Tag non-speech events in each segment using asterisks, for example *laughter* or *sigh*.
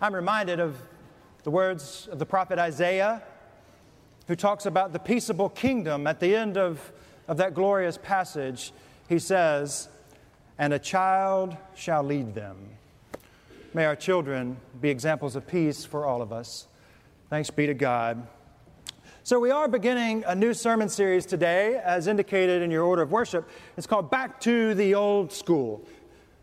I'm reminded of the words of the prophet Isaiah, who talks about the peaceable kingdom. At the end of, of that glorious passage, he says, And a child shall lead them. May our children be examples of peace for all of us. Thanks be to God. So, we are beginning a new sermon series today, as indicated in your order of worship. It's called Back to the Old School.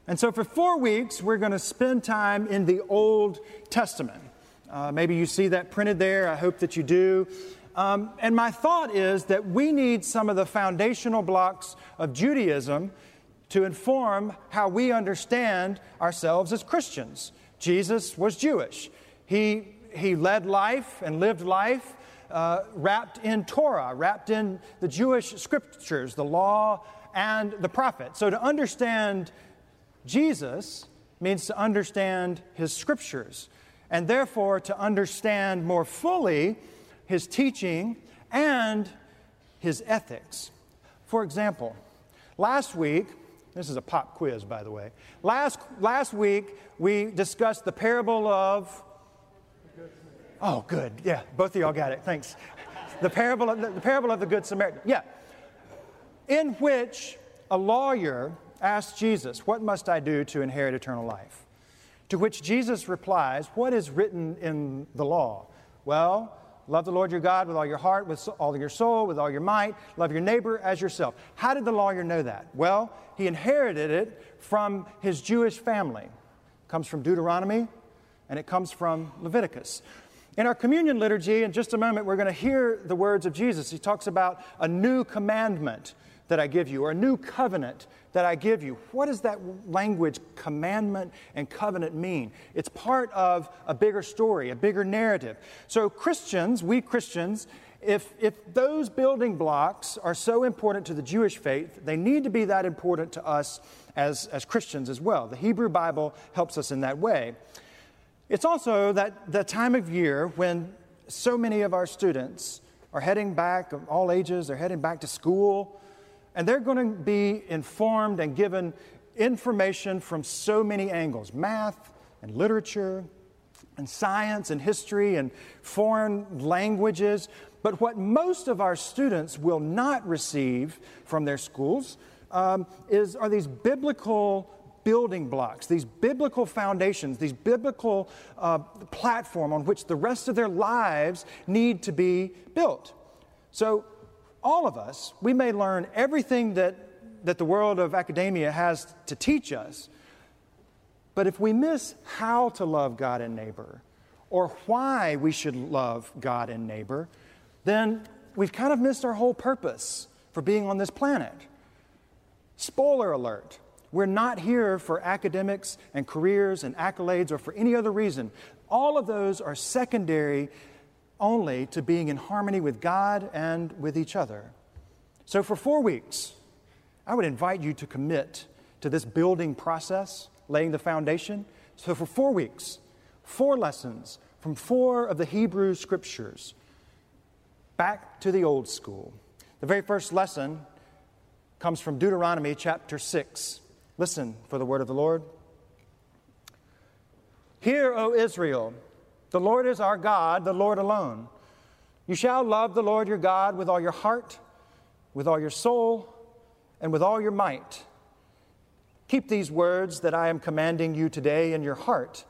And so, for four weeks, we're going to spend time in the Old Testament. Uh, maybe you see that printed there. I hope that you do. Um, and my thought is that we need some of the foundational blocks of Judaism to inform how we understand ourselves as Christians. Jesus was Jewish. He, he led life and lived life uh, wrapped in Torah, wrapped in the Jewish scriptures, the law and the prophet. So to understand Jesus means to understand his scriptures, and therefore to understand more fully his teaching and his ethics. For example, last week, this is a pop quiz, by the way. Last, last week, we discussed the parable of. Oh, good. Yeah, both of y'all got it. Thanks. The parable of the, the parable of the Good Samaritan. Yeah. In which a lawyer asked Jesus, What must I do to inherit eternal life? To which Jesus replies, What is written in the law? Well, love the Lord your God with all your heart, with all your soul, with all your might. Love your neighbor as yourself. How did the lawyer know that? Well, he inherited it from his Jewish family. It comes from Deuteronomy and it comes from Leviticus. In our communion liturgy, in just a moment, we're going to hear the words of Jesus. He talks about a new commandment that I give you, or a new covenant that I give you. What does that language, commandment and covenant, mean? It's part of a bigger story, a bigger narrative. So, Christians, we Christians, if, if those building blocks are so important to the Jewish faith, they need to be that important to us as, as Christians as well. The Hebrew Bible helps us in that way. It's also that the time of year when so many of our students are heading back, all ages, they're heading back to school and they're going to be informed and given information from so many angles math and literature and science and history and foreign languages. But what most of our students will not receive from their schools um, is, are these biblical building blocks, these biblical foundations, these biblical uh, platform on which the rest of their lives need to be built. So all of us, we may learn everything that, that the world of academia has to teach us, but if we miss how to love God and neighbor, or why we should love God and neighbor, then we've kind of missed our whole purpose for being on this planet. Spoiler alert we're not here for academics and careers and accolades or for any other reason. All of those are secondary only to being in harmony with God and with each other. So, for four weeks, I would invite you to commit to this building process, laying the foundation. So, for four weeks, four lessons from four of the Hebrew scriptures, back to the old school. The very first lesson comes from Deuteronomy chapter 6. Listen for the word of the Lord. Hear, O Israel. The Lord is our God, the Lord alone. You shall love the Lord your God with all your heart, with all your soul, and with all your might. Keep these words that I am commanding you today in your heart.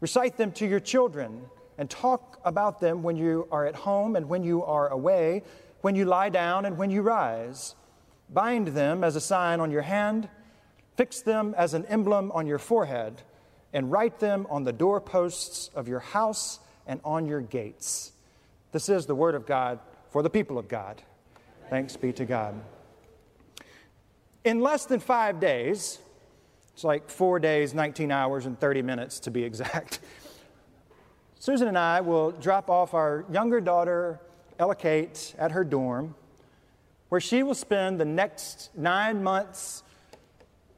Recite them to your children and talk about them when you are at home and when you are away, when you lie down and when you rise. Bind them as a sign on your hand, fix them as an emblem on your forehead and write them on the doorposts of your house and on your gates. This is the word of God for the people of God. Thanks be to God. In less than five days, it's like four days, 19 hours, and 30 minutes to be exact, *laughs* Susan and I will drop off our younger daughter, Ella Kate, at her dorm, where she will spend the next nine months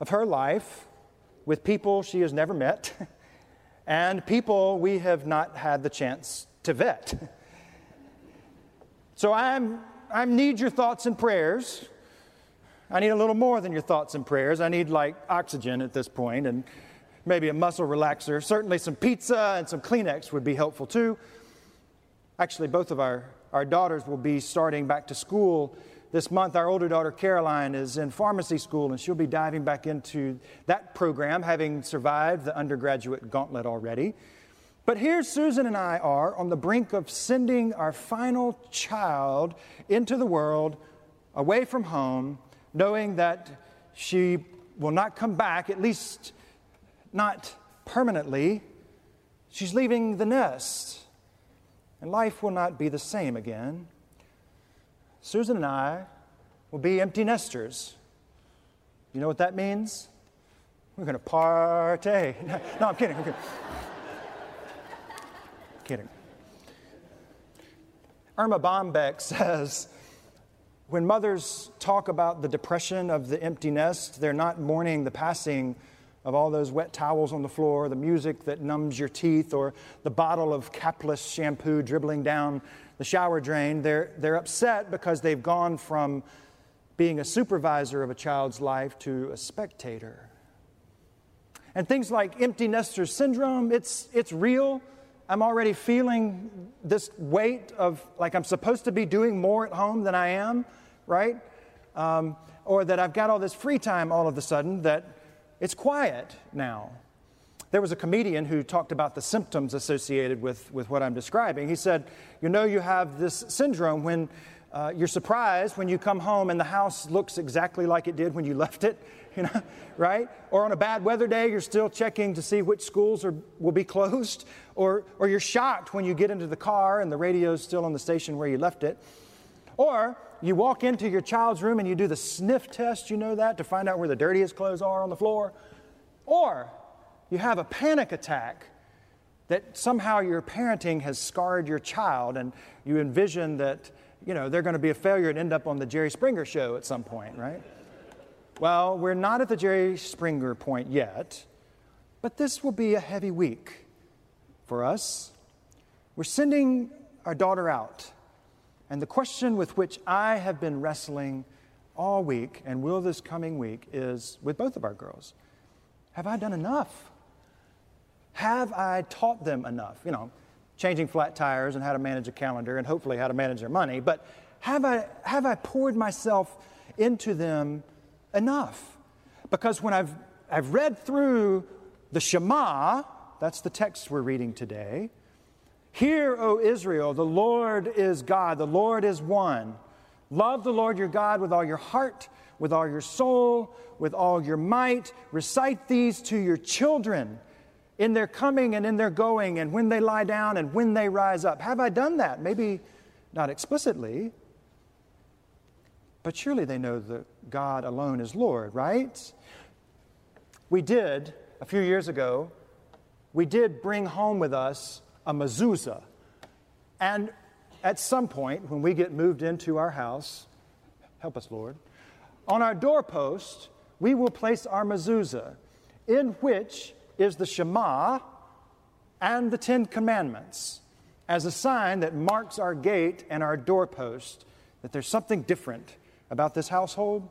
of her life with people she has never met *laughs* and people we have not had the chance to vet. *laughs* So I'm, I need your thoughts and prayers. I need a little more than your thoughts and prayers. I need like oxygen at this. And maybe a muscle relaxer. Certainly, some pizza and some Kleenex would be helpful too. Actually, both of our, our daughters will be starting back to school this month. Our older daughter, Caroline, is in pharmacy school, and she'll be diving back into that program, having survived the undergraduate gauntlet already. But here, Susan and I are on the brink of sending our final child into the world away from home, knowing that she will not come back, at least not permanently. She's leaving the nest, and life will not be the same again. Susan and I will be empty nesters. You know what that means? We're going to party. *laughs* No, I'm kidding. I'm kidding. kidding. Erma Bombeck says when mothers talk about the depression of the empty nest, they're not mourning the passing of all those wet towels on the floor, the music that numbs your teeth, or the bottle of capless shampoo dribbling down the shower drain. They're, they're upset because they've gone from being a supervisor of a child's life to a spectator. And things like empty nester syndrome, it's, it's real. I'm already feeling this weight of like I'm supposed to be doing more at home than I am, right? Um, or that I've got all this free time all of a sudden that it's quiet now. There was a comedian who talked about the symptoms associated with, with what I'm describing. He said, You know, you have this syndrome when uh, you're surprised when you come home and the house looks exactly like it did when you *laughs* left it, *laughs* you know, right? Or on a bad weather day, you're still checking to see which schools are, will be *laughs* closed. Or, or you're shocked when you get into the car and the radio's still on the station where you left it. Or you walk into your child's room and you do the sniff test, you know that, to find out where the dirtiest clothes are on the floor. Or you have a panic attack that somehow your parenting has scarred your child and you envision that you know they're going to be a failure and end up on the jerry springer show at some point right? Well we're not at the jerry springer point yet but this will be a heavy week for us. We're sending our daughter out and the question with which i have been wrestling all week and will this coming week is with both of our girls have i done enough have I taught them enough? You know, changing flat tires and how to manage a calendar and hopefully how to manage their money, but have I, have I poured myself into them enough? Because when I've, I've read through the Shema, that's the text we're reading today. Hear, O Israel, the Lord is God, the Lord is one. Love the Lord your God with all your heart, with all your soul, with all your might. Recite these to your children in their coming and in their going, and when they lie down and when they rise up. Have I done that? Maybe not explicitly, but surely they know that God alone is Lord, right? We did, a few years ago, we did bring home with us a mezuzah. And at some point, when we get moved into our house, help us, Lord, on our doorpost, we will place our mezuzah, in which is the Shema and the Ten Commandments as a sign that marks our gate and our doorpost that there's something different about this household.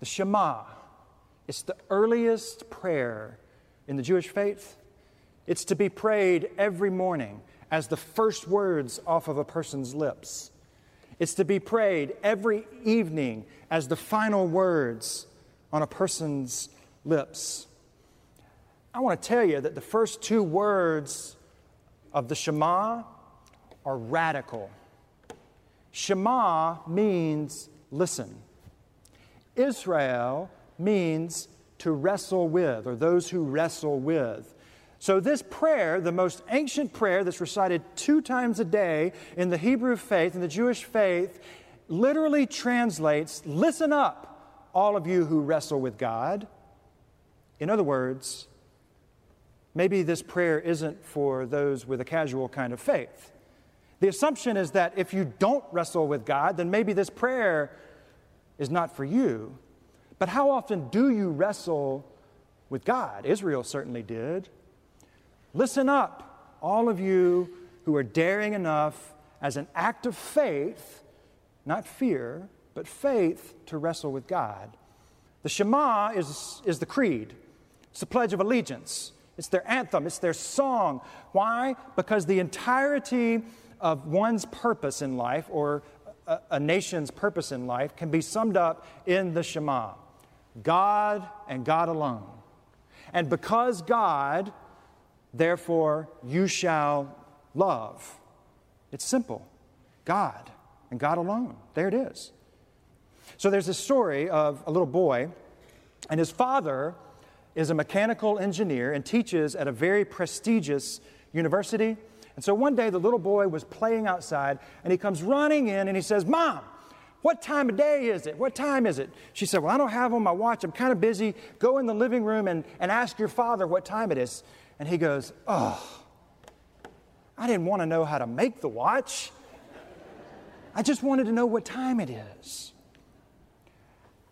The Shema, it's the earliest prayer in the Jewish faith. It's to be prayed every morning as the first words off of a person's lips. It's to be prayed every evening as the final words on a person's lips. I want to tell you that the first two words of the Shema are radical. Shema means listen. Israel means to wrestle with, or those who wrestle with. So, this prayer, the most ancient prayer that's recited two times a day in the Hebrew faith, in the Jewish faith, literally translates Listen up, all of you who wrestle with God. In other words, Maybe this prayer isn't for those with a casual kind of faith. The assumption is that if you don't wrestle with God, then maybe this prayer is not for you. But how often do you wrestle with God? Israel certainly did. Listen up, all of you who are daring enough as an act of faith, not fear, but faith to wrestle with God. The Shema is, is the creed It's the Pledge of Allegiance. It's their anthem, it's their song. Why? Because the entirety of one's purpose in life or a, a, nation's purpose in life can be summed up in the Shema God and God alone. And because God, therefore you shall love. It's simple God and God alone. There it is. So there's a story of a little boy, and his father is a mechanical engineer and teaches at a very prestigious university. And so one day the little boy was playing outside and he comes running in and he says, Mom, what time of day is it? What time is it? She said, Well, I don't have on my watch. I'm kind of busy. Go in the living room and, and ask your father what time it is. And he goes, Oh, I didn't want to know how to make the watch. I just wanted to know what time it is.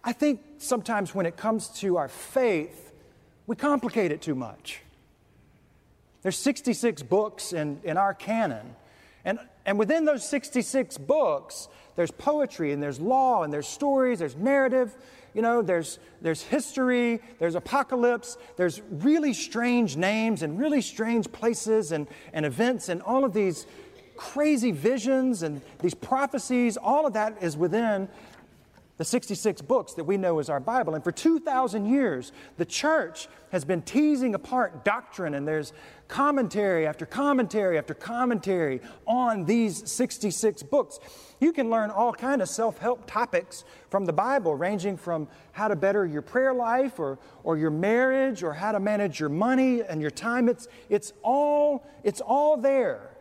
I think sometimes when it comes to our faith, we complicate it too much. There's 66 books in, in our canon. And, and within those 66 books, there's poetry and there's law and there's stories, there's narrative, you know, there's, there's history, there's apocalypse, there's really strange names and really strange places and, and events and all of these crazy visions and these prophecies, all of that is within the 66 books that we know as our Bible. And for 2,000 years, the church has been teasing apart doctrine, and there's commentary after commentary after commentary on these 66 books. You can learn all kind of self-help topics from the Bible, ranging from how to better your prayer life or, or your marriage or how to manage your money and your time. It's, it's, all, it's all there.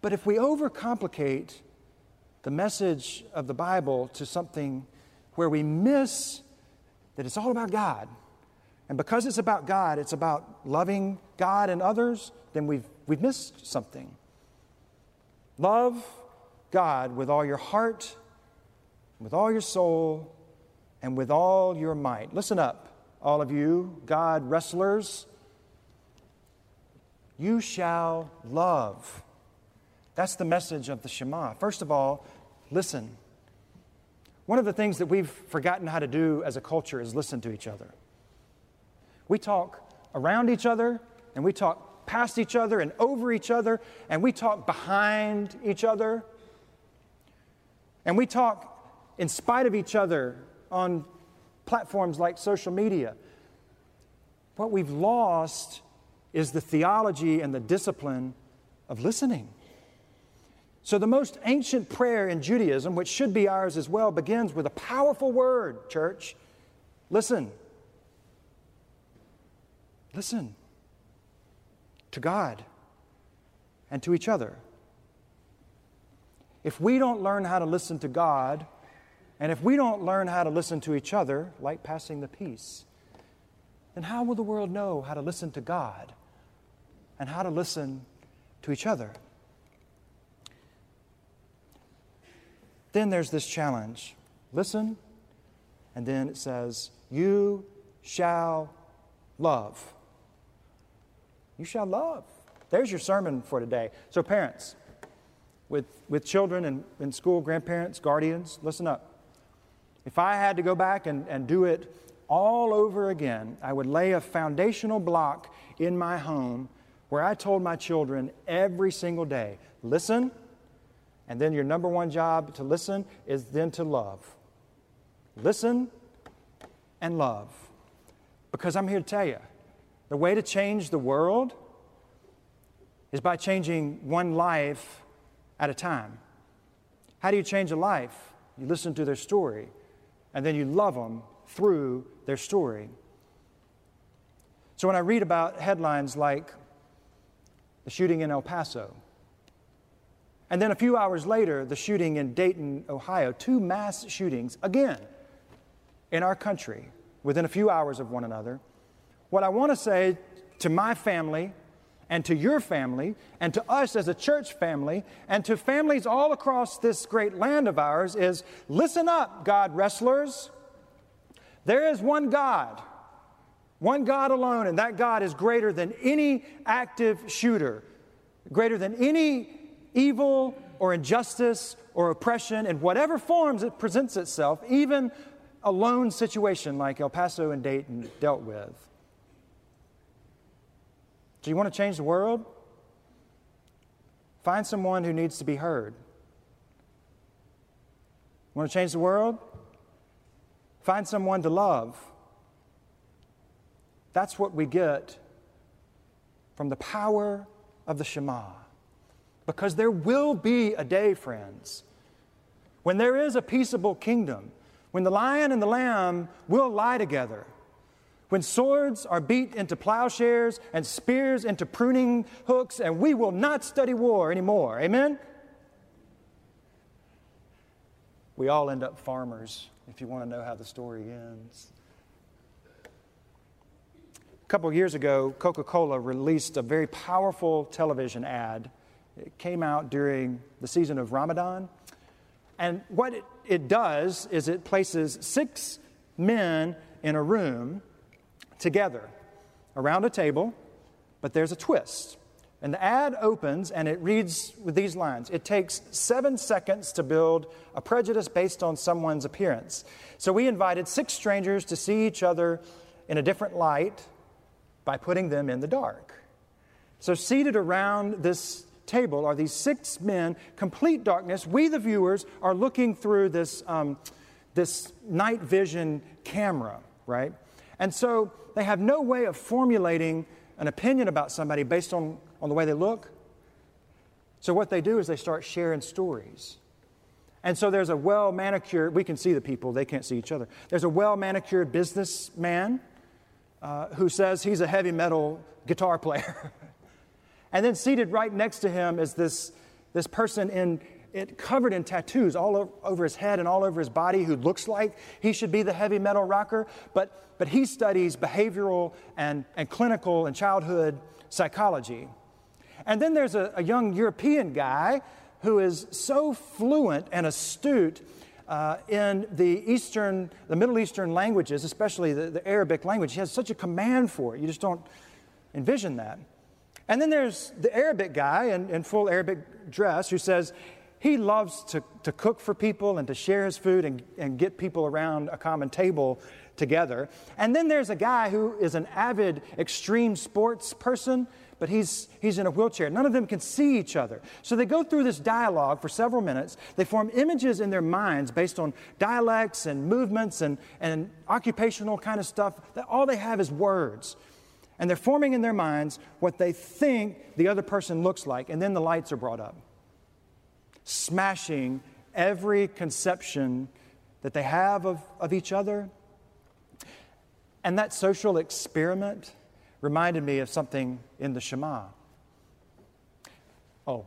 But if we overcomplicate the message of the Bible to something where we miss that it's all about God. And because it's about God, it's about loving God and others, then we've, we've missed something. Love God with all your heart, with all your soul, and with all your might. Listen up, all of you, God wrestlers. You shall love. That's the message of the Shema. First of all, listen. One of the things that we've forgotten how to do as a culture is listen to each other. We talk around each other, and we talk past each other and over each other, and we talk behind each other, and we talk in spite of each other on platforms like social media. What we've lost is the theology and the discipline of listening. So, the most ancient prayer in Judaism, which should be ours as well, begins with a powerful word, church. Listen. Listen to God and to each other. If we don't learn how to listen to God, and if we don't learn how to listen to each other, like passing the peace, then how will the world know how to listen to God and how to listen to each other? Then there's this challenge listen, and then it says, You shall love. You shall love. There's your sermon for today. So, parents, with, with children in, in school, grandparents, guardians, listen up. If I had to go back and, and do it all over again, I would lay a foundational block in my home where I told my children every single day listen, and then your number one job to listen is then to love. Listen and love. Because I'm here to tell you the way to change the world is by changing one life at a time. How do you change a life? You listen to their story, and then you love them through their story. So when I read about headlines like the shooting in El Paso, and then a few hours later, the shooting in Dayton, Ohio, two mass shootings, again, in our country, within a few hours of one another. What I want to say to my family and to your family and to us as a church family and to families all across this great land of ours is listen up, God wrestlers. There is one God, one God alone, and that God is greater than any active shooter, greater than any evil or injustice or oppression in whatever forms it presents itself, even a lone situation like El Paso and Dayton dealt with. Do you want to change the world? Find someone who needs to be heard. Want to change the world? Find someone to love. That's what we get from the power of the Shema. Because there will be a day, friends, when there is a peaceable kingdom, when the lion and the lamb will lie together, when swords are beat into plowshares and spears into pruning hooks, and we will not study war anymore. Amen? We all end up farmers, if you want to know how the story ends. A couple years ago, Coca Cola released a very powerful television ad. It came out during the season of Ramadan. And what it, does is it places six men in a room together around a table, but there's a twist. And the ad opens and it reads with these lines It takes seven seconds to build a prejudice based on someone's appearance. So we invited six strangers to see each other in a different light by putting them in the dark. So, seated around this table are these six men, complete darkness. We, the viewers, are looking through this, um, this night vision camera, right? And so they have no way of formulating an opinion about somebody based on on the way they look. So, what they do is they start sharing stories. And so there's a well manicured, we can see the people, they can't see each other. There's a well manicured businessman uh, who says he's a heavy metal guitar player. *laughs* and then seated right next to him is this, this person in, it, covered in tattoos all over his head and all over his body who looks like he should be the heavy metal rocker, but, but he studies behavioral and, and clinical and childhood psychology. And then there's a, a young European guy who is so fluent and astute uh, in the Eastern, the Middle Eastern languages, especially the, the Arabic language. He has such a command for it. You just don't envision that. And then there's the Arabic guy in, in full Arabic dress who says he loves to, to cook for people and to share his food and, and get people around a common table together. And then there's a guy who is an avid extreme sports person but he's, he's in a wheelchair. None of them can see each other. So they go through this dialogue for several minutes. They form images in their minds based on dialects and movements and, and occupational kind of stuff. All they have is words. And they're forming in their minds what they think the other person looks like. And then the lights are brought up, smashing every conception that they have of, of each other. And that social experiment reminded me of something in the Shema. Oh,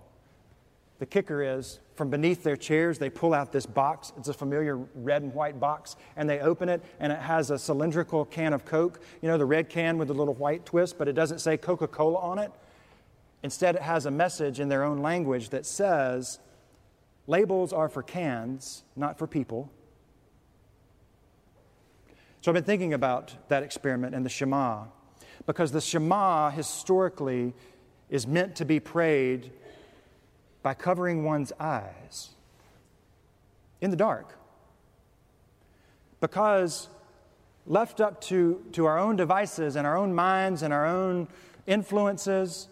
the kicker is from beneath their chairs, they pull out this box. It's a familiar red and white box, and they open it, and it has a cylindrical can of Coke. You know, the red can with the little white twist, but it doesn't say Coca Cola on it. Instead, it has a message in their own language that says, Labels are for cans, not for people. So I've been thinking about that experiment in the Shema because the Shema historically is meant to be prayed by covering one's eyes in the dark. Because left up to, to our own devices and our own minds and our own influences,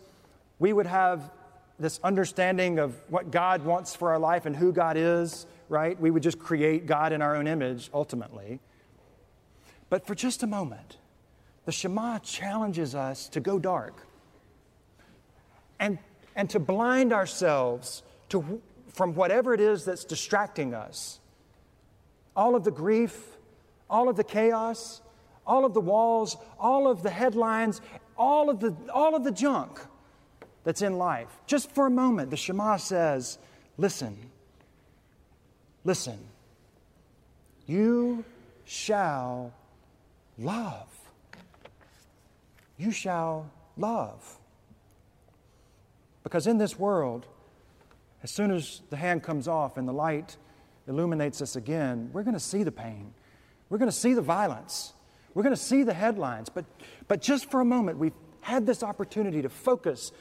we would have this understanding of what God wants for our life and who God is, right? We would just create God in our own image ultimately. But for just a moment, the Shema challenges us to go dark and, and to blind ourselves to, from whatever it is that's distracting us. All of the grief, all of the chaos, all of the walls, all of the headlines, all of the, all of the junk that's in life. Just for a moment, the Shema says, Listen, listen, you shall love you shall love. Because in this world, as soon as the hand comes off and the light illuminates us again, we're going to see the pain. We're going to see the violence. We're going to see the headlines. But, but just for a moment, we've had this opportunity to focus,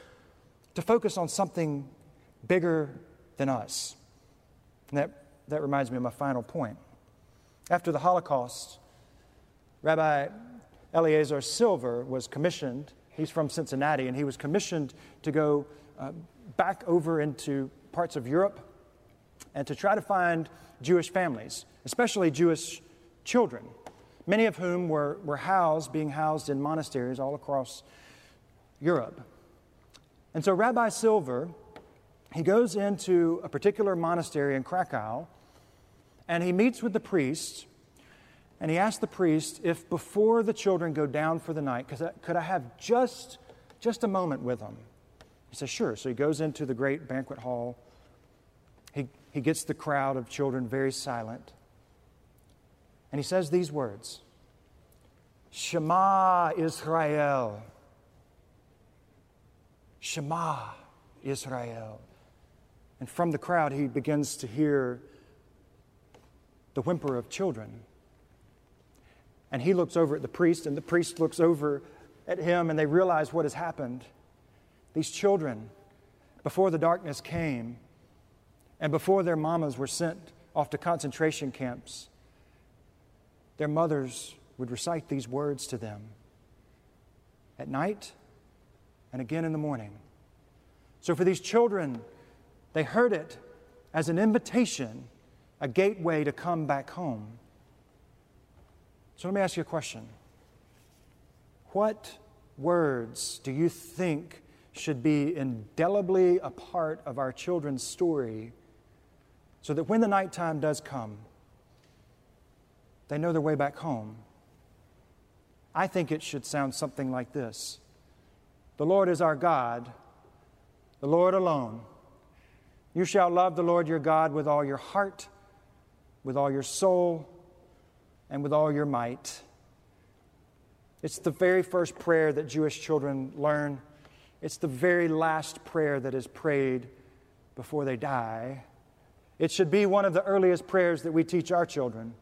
to focus on something bigger than us. And that, that reminds me of my final point. After the Holocaust, Rabbi Eliezer Silver was commissioned. He's from Cincinnati, and he was commissioned to go uh, back over into parts of Europe and to try to find Jewish families, especially Jewish children, many of whom were, were housed, being housed in monasteries all across Europe. And so Rabbi Silver, he goes into a particular monastery in Krakow and he meets with the priest and he asks the priest if before the children go down for the night, could I have just, just a moment with them? He says, sure. So he goes into the great banquet hall. He, he gets the crowd of children very silent. And he says these words Shema Israel. Shema Israel. And from the crowd, he begins to hear the whimper of children. And he looks over at the priest, and the priest looks over at him, and they realize what has happened. These children, before the darkness came, and before their mamas were sent off to concentration camps, their mothers would recite these words to them at night and again in the morning. So for these children, they heard it as an invitation, a gateway to come back home. So let me ask you a question. What words do you think should be indelibly a part of our children's story so that when the nighttime does come, they know their way back home? I think it should sound something like this The Lord is our God, the Lord alone. You shall love the Lord your God with all your heart, with all your soul, and with all your might. It's the very first prayer that Jewish children learn. It's the very last prayer that is prayed before they die. It should be one of the earliest prayers that we teach our children.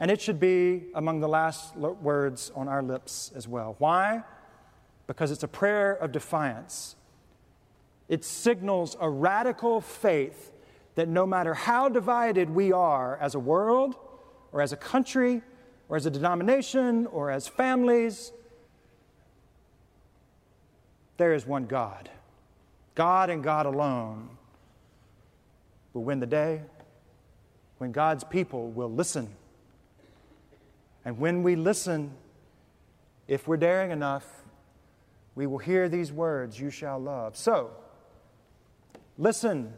And it should be among the last words on our lips as well. Why? Because it's a prayer of defiance. It signals a radical faith that no matter how divided we are as a world, or as a country, or as a denomination, or as families, there is one God. God and God alone will win the day when God's people will listen and when we listen, if we're daring enough, we will hear these words, You shall love. So, listen,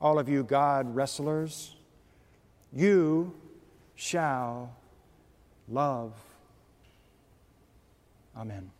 all of you God wrestlers. You shall love. Amen.